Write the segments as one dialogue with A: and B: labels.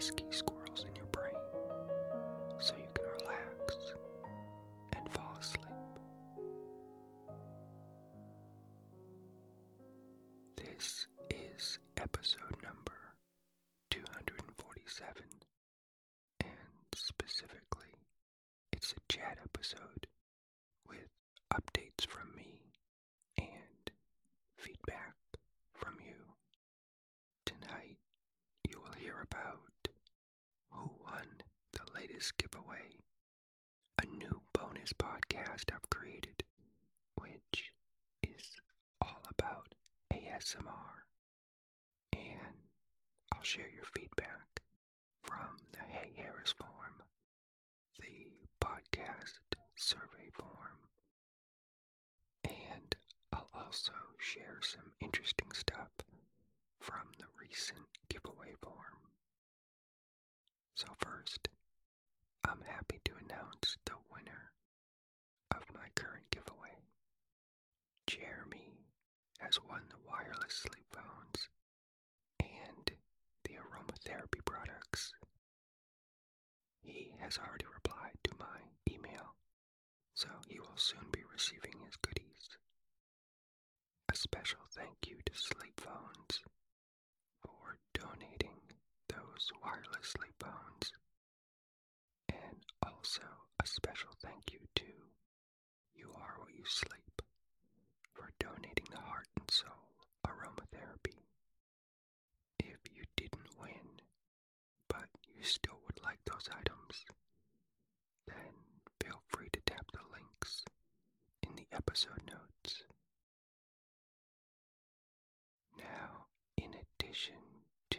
A: pesky squirrels in your brain so you can relax and fall asleep. This is episode number 247, and specifically, it's a chat episode with updates from me and feedback from you. Tonight, you will hear about who won latest giveaway, a new bonus podcast I've created, which is all about ASMR. And I'll share your feedback from the Hey Harris form, the podcast survey form, and I'll also share some interesting stuff from the recent giveaway form. So, first, I'm happy to announce the winner of my current giveaway. Jeremy has won the wireless sleep phones and the aromatherapy products. He has already replied to my email, so he will soon be receiving his goodies. A special thank you to Sleep Phones for donating those wireless sleep phones, and also a special thank you to You Are What You Sleep for donating the heart and soul aromatherapy. If you didn't win, but you still would like those items, then feel free to tap the links in the episode notes. Now, in addition to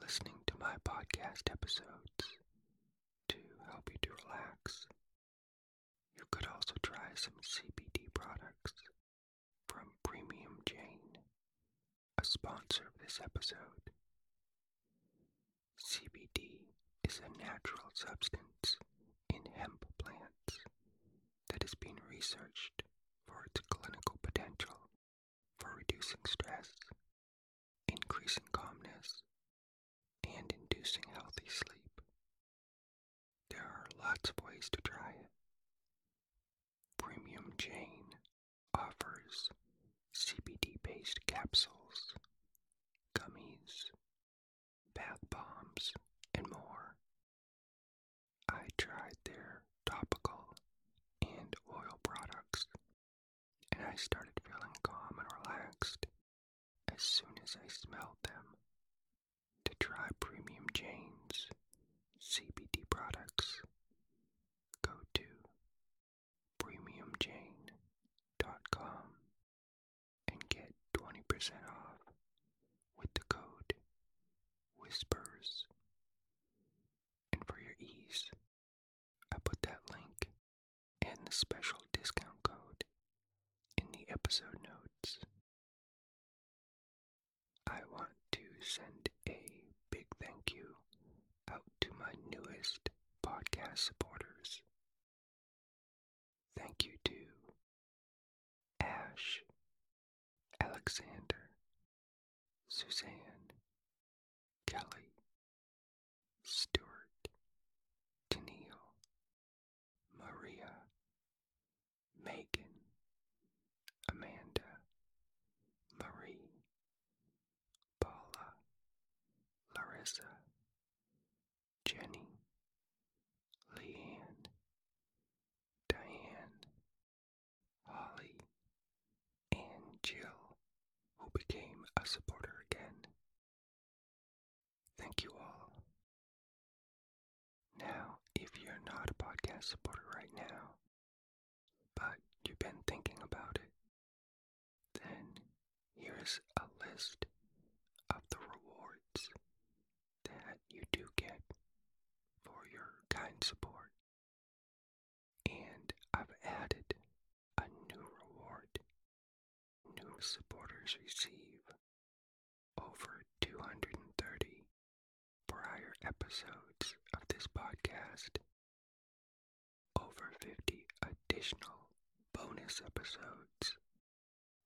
A: listening to my podcast episodes help you to relax, you could also try some CBD products from Premium Jane, a sponsor of this episode. CBD is a natural substance in hemp plants that is being researched for its clinical potential for reducing stress, increasing calmness, and inducing healthy sleep. There are ways to try it. Premium Jane offers CBD based capsules, gummies, bath bombs, and more. I tried their topical and oil products, and I started feeling calm and relaxed as soon as I smelled them. To try Premium Jane's CBD products, go to premiumjane.com and get 20% off with the code WHISPERS. And for your ease, I put that link and the special discount code in the episode notes. I want to send a big thank you out to my newest podcast supporters. Thank you to Ash, Alexander, Suzanne, a supporter again. Thank you all. Now, if you're not a podcast supporter right now, but you've been thinking about it, then here's a list of the rewards that you do get for your kind support. And I've added a new reward. New supporters receive episodes of this podcast, over 50 additional bonus episodes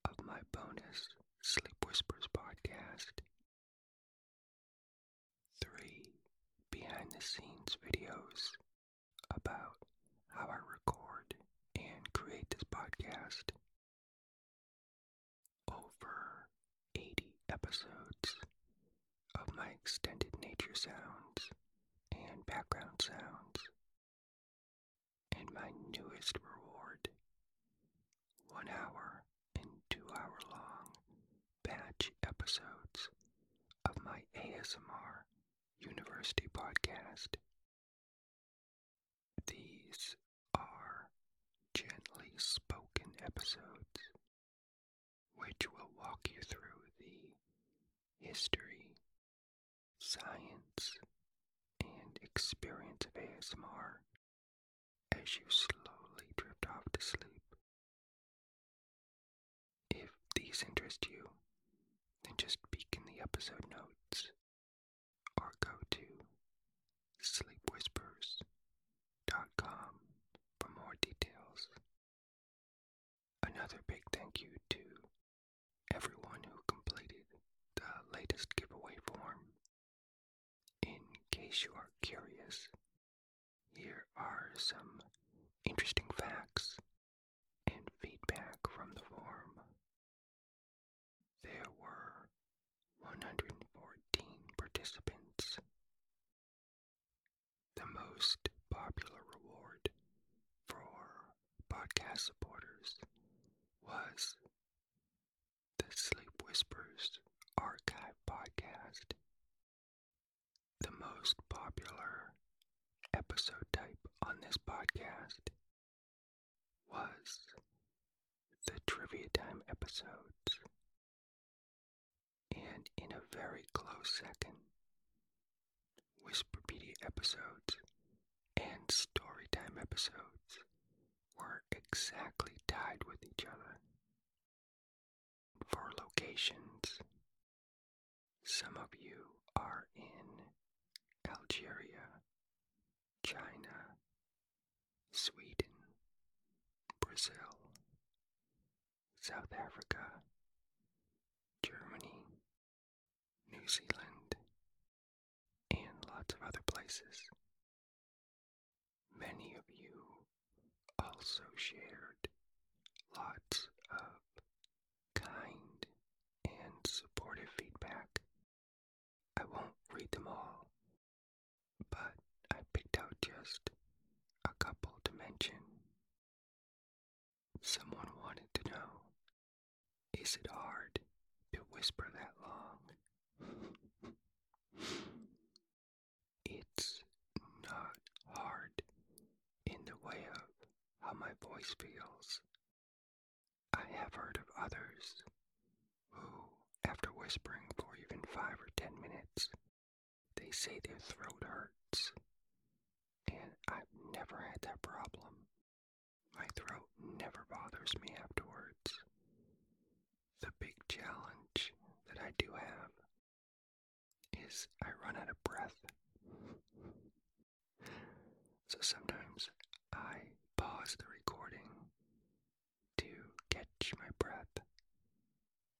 A: of my bonus Sleep Whispers podcast, three behind the scenes videos about how I record and create this podcast, over 80 episodes of my extended nature sounds and background sounds, and my newest reward one hour and two hour long batch episodes of my ASMR University podcast. These are gently spoken episodes which will walk you through the history, science, experience of ASMR as you slowly drift off to sleep. If these interest you, then just peek in the episode notes or go to sleepwhispers.com for more details. Another big thank you to everyone who completed the latest giveaway form. In case you are curious, here are some interesting facts and feedback from the forum. There were 114 participants. The most popular reward for podcast supporters was the Sleep Whispers Archive podcast. The most popular episode type on this podcast was the Trivia Time episodes. And in a very close second, Whisperpedia episodes and Storytime episodes were exactly tied with each other. For locations, some of you are in Algeria, China, Sweden, Brazil, South Africa, Germany, New Zealand, and lots of other places. Many of you also shared lots of kind and supportive feedback. I won't read them all, but I picked out just a couple to mention. Someone wanted to know is it hard to whisper that long? it's not hard in the way of how my voice feels. I have heard of others who, after whispering for even five or ten minutes, they say their throat hurts. Never had that problem. My throat never bothers me afterwards. The big challenge that I do have is I run out of breath. So sometimes I pause the recording to catch my breath,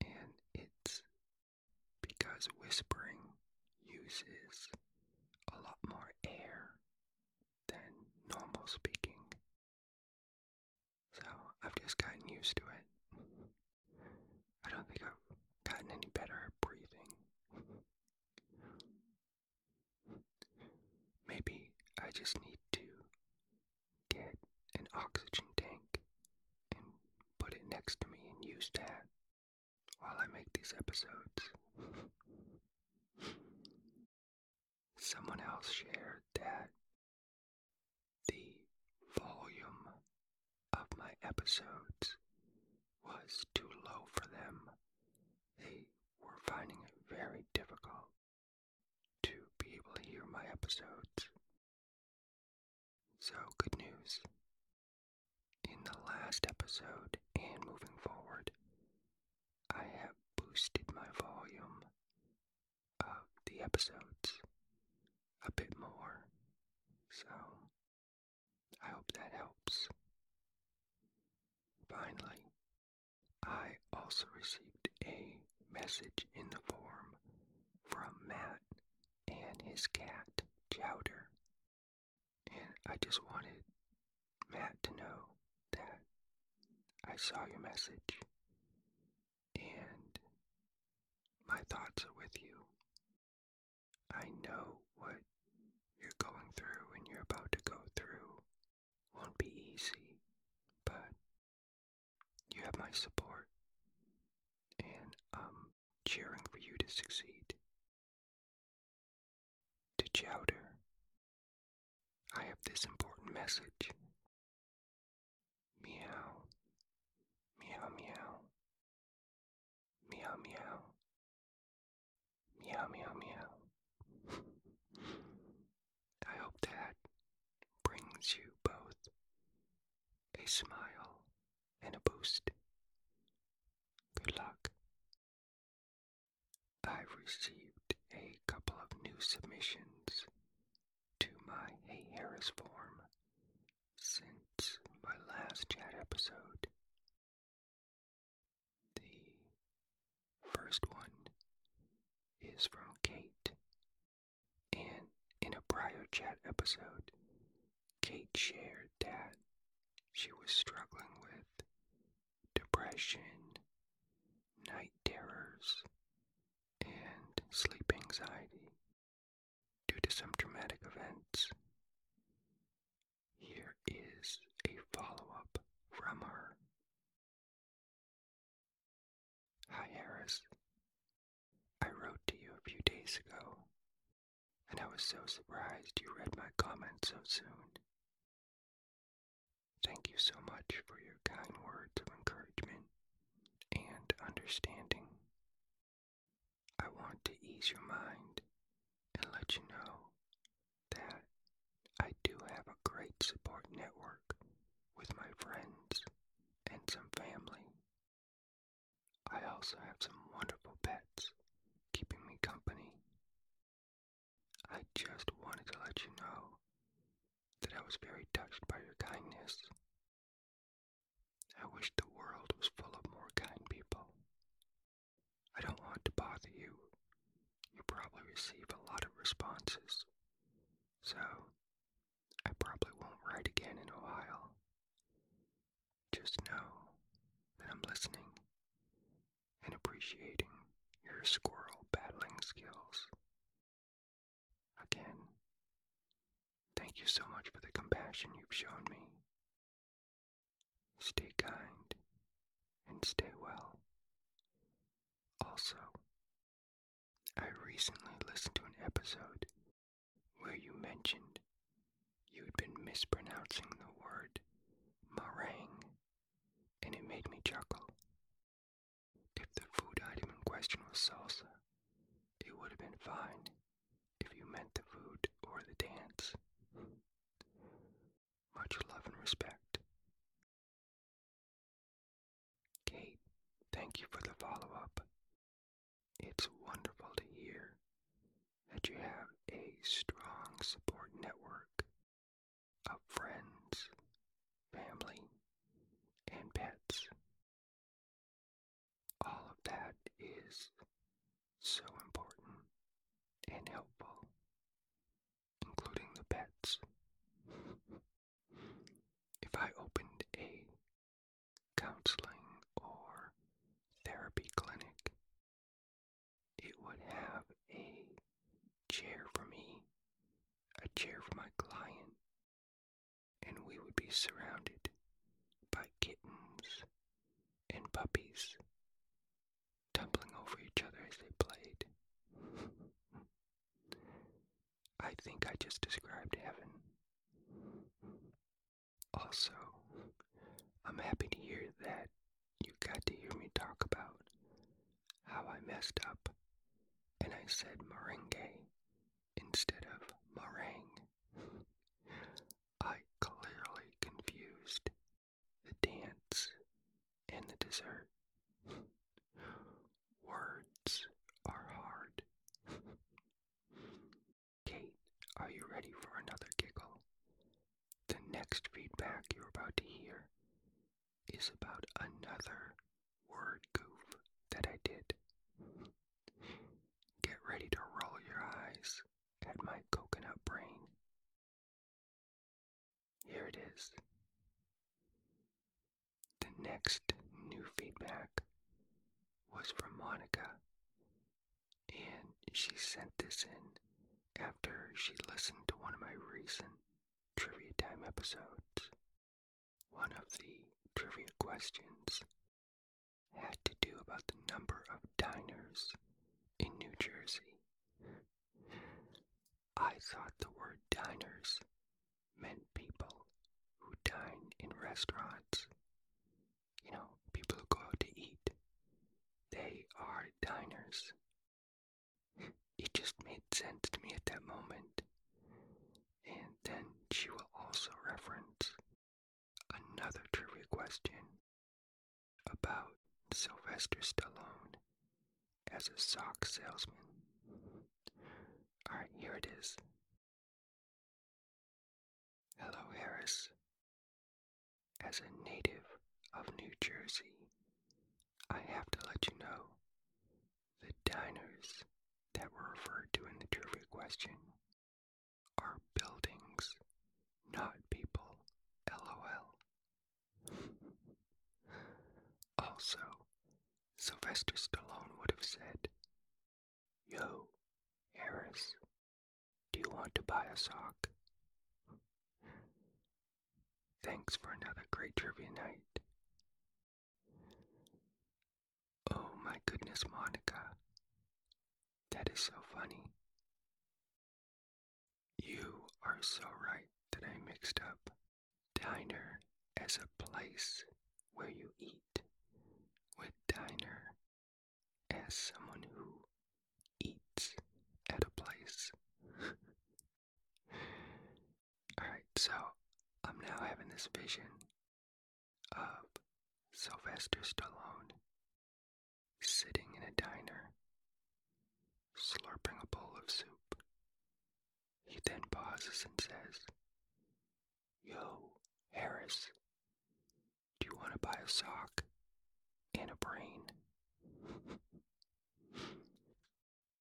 A: and it's because whispering uses a lot more air than normal speaking. So I've just gotten used to it. I don't think I've gotten any better at breathing. Maybe I just need to get an oxygen tank and put it next to me and use that while I make these episodes. Someone else shared that the volume of my episodes was too low for them. They were finding it very difficult to be able to hear my episodes. So, good news. In the last episode and moving forward, I have boosted my volume of the episodes a bit more. So, I hope that helps. Finally, I also received a message in the form from Matt and his cat, Chowder. I just wanted Matt to know that I saw your message and my thoughts are with you. I know what you're going through and you're about to go through won't be easy, but you have my support and I'm cheering for you to succeed. To Chowder, this important message. Meow, meow, meow, meow, meow, meow, meow, meow. I hope that brings you both a smile and a boost. Good luck. I've received a couple of new submissions Form since my last chat episode. The first one is from Kate, and in a prior chat episode, Kate shared that she was struggling with depression, night terrors, and sleep anxiety due to some traumatic events. Here is a follow up from her. Hi, Harris. I wrote to you a few days ago, and I was so surprised you read my comment so soon. Thank you so much for your kind words of encouragement and understanding. I want to ease your mind and let you know that I do have a great support network with my friends and some family. I also have some wonderful pets keeping me company. I just wanted to let you know that I was very touched by your kindness. I wish the world was full of more kind people. I don't want to bother you. You probably receive a lot of responses. So, I probably won't write again in a while. Just know that I'm listening and appreciating your squirrel battling skills. Again, thank you so much for the compassion you've shown me. Stay kind and stay well. Also, I recently listened to an episode where you mentioned you had been mispronouncing the word meringue, and it made me chuckle. If the food item in question was salsa, it would have been fine if you meant the food or the dance. Much love and respect. Kate, thank you for the follow up. It's wonderful to hear that you have a strong support network of friends, family, and pets. All of that is so important and helpful, including the pets. If I opened a counseling or therapy clinic, it would have a chair for me, a chair for my client, and surrounded by kittens and puppies tumbling over each other as they played. I think I just described heaven. Also, I'm happy to hear that you got to hear me talk about how I messed up and I said meringue instead of meringue. dance and the dessert. Words are hard. Kate, are you ready for another giggle? The next feedback you're about to hear is about another word goof that I did. Get ready to roll your eyes at my coconut brain. Here it is. Next new feedback was from Monica, and she sent this in after she listened to one of my recent Trivia Time episodes. One of the trivia questions had to do about the number of diners in New Jersey. I thought the word diners meant people who dine in restaurants. You know, people who go out to eat. They are diners. It just made sense to me at that moment. And then she will also reference another trivia question about Sylvester Stallone as a sock salesman. Alright, here it is. Hello, Harris. As a native of New Jersey, I have to let you know the diners that were referred to in the trivia question are buildings, not people. LOL. Also, Sylvester Stallone would have said, Yo, Harris, do you want to buy a sock? Thanks for another great trivia night. My goodness, Monica. That is so funny. You are so right that I mixed up diner as a place where you eat with diner as someone who eats at a place. Alright, so I'm now having this vision of Sylvester Stallone a diner, slurping a bowl of soup. He then pauses and says, Yo, Harris, do you want to buy a sock and a brain?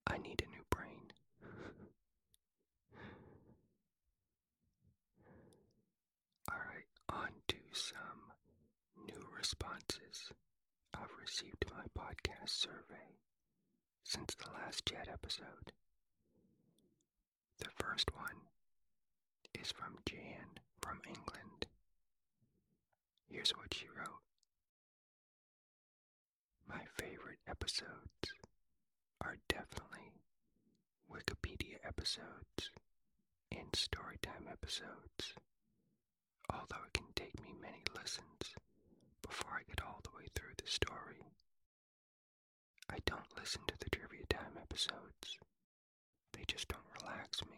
A: I need a new brain. Alright, on to some new responses I've received my podcast survey since the last chat episode. The first one is from Jan from England. Here's what she wrote My favorite episodes are definitely Whisperpedia episodes and Storytime episodes, although it can take me many listens before I get all the way through the story. I don't listen to the Trivia Time episodes, they just don't relax me.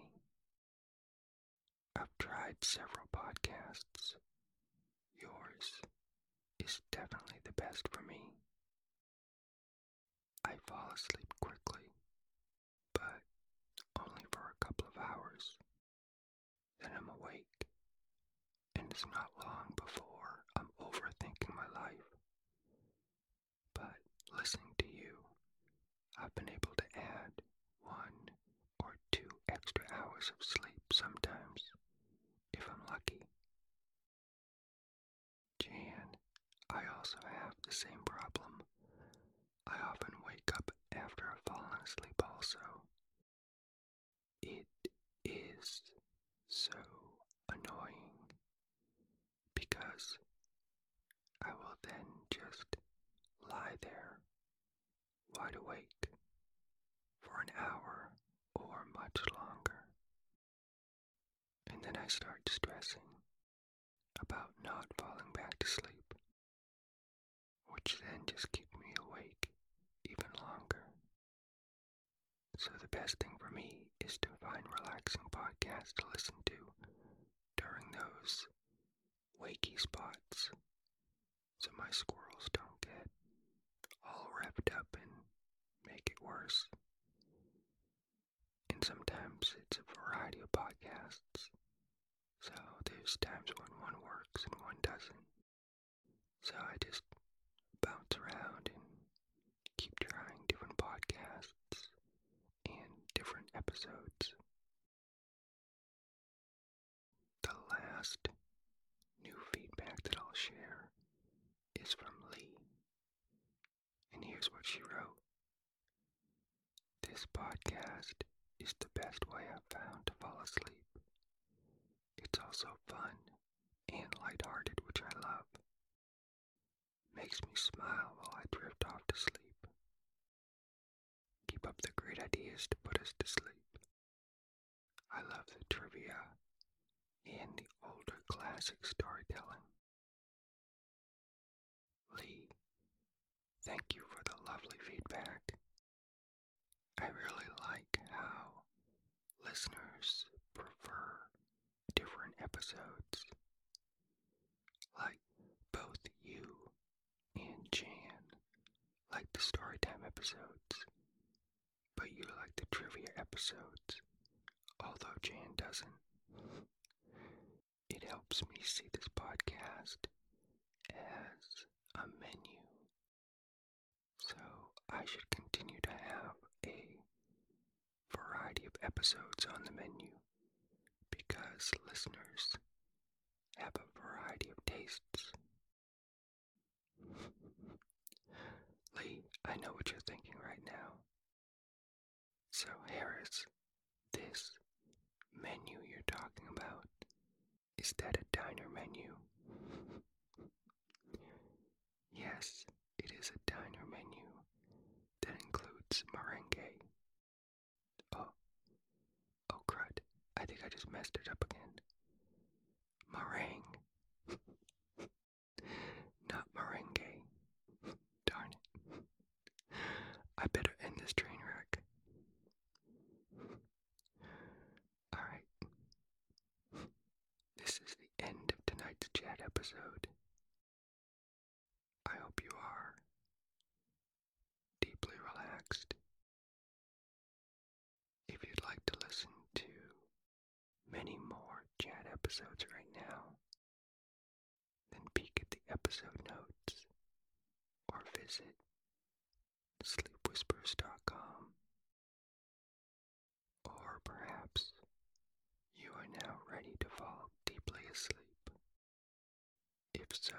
A: I've tried several podcasts. Yours is definitely the best for me. I fall asleep quickly, but only for a couple of hours. Then I'm awake, and it's not long before overthinking my life. But listening to you, I've been able to add one or two extra hours of sleep sometimes, if I'm lucky. Jan, I also have the same problem. I often wake up after I've fallen asleep, also. It is so annoying because Then just lie there wide awake for an hour or much longer. And then I start stressing about not falling back to sleep, which then just keeps me awake even longer. So the best thing for me is to find relaxing podcasts to listen to during those wakey spots so my squirrels don't get all revved up and make it worse. And sometimes it's a variety of podcasts. So there's times when one works and one doesn't. So I just bounce around and keep trying different podcasts and different episodes. The last new feedback that I'll share is from Lee. And here's what she wrote This podcast is the best way I've found to fall asleep. It's also fun and lighthearted, which I love. Makes me smile while I drift off to sleep. Keep up the great ideas to put us to sleep. I love the trivia and the older classic storytelling. Lee, thank you for the lovely feedback. I really like how listeners prefer different episodes. Like both you and Jan like the storytime episodes, but you like the trivia episodes, although Jan doesn't. It helps me see this podcast as a menu. So I should continue to have variety of episodes on the menu because listeners have a variety of tastes. Lee, I know what you're thinking right now. So, Harris, this menu you're talking about, is that a diner menu? Yes, it is a diner menu that includes meringue. Oh, oh crud, I think I just messed it up again. Meringue. Not meringue. Darn it. I better end this train wreck. Alright. This is the end of tonight's chat episode. I hope you are deeply relaxed. If you'd like to listen to many more chat episodes right now, then peek at the episode notes or visit sleepwhispers.com. Or perhaps you are now ready to fall deeply asleep. If so,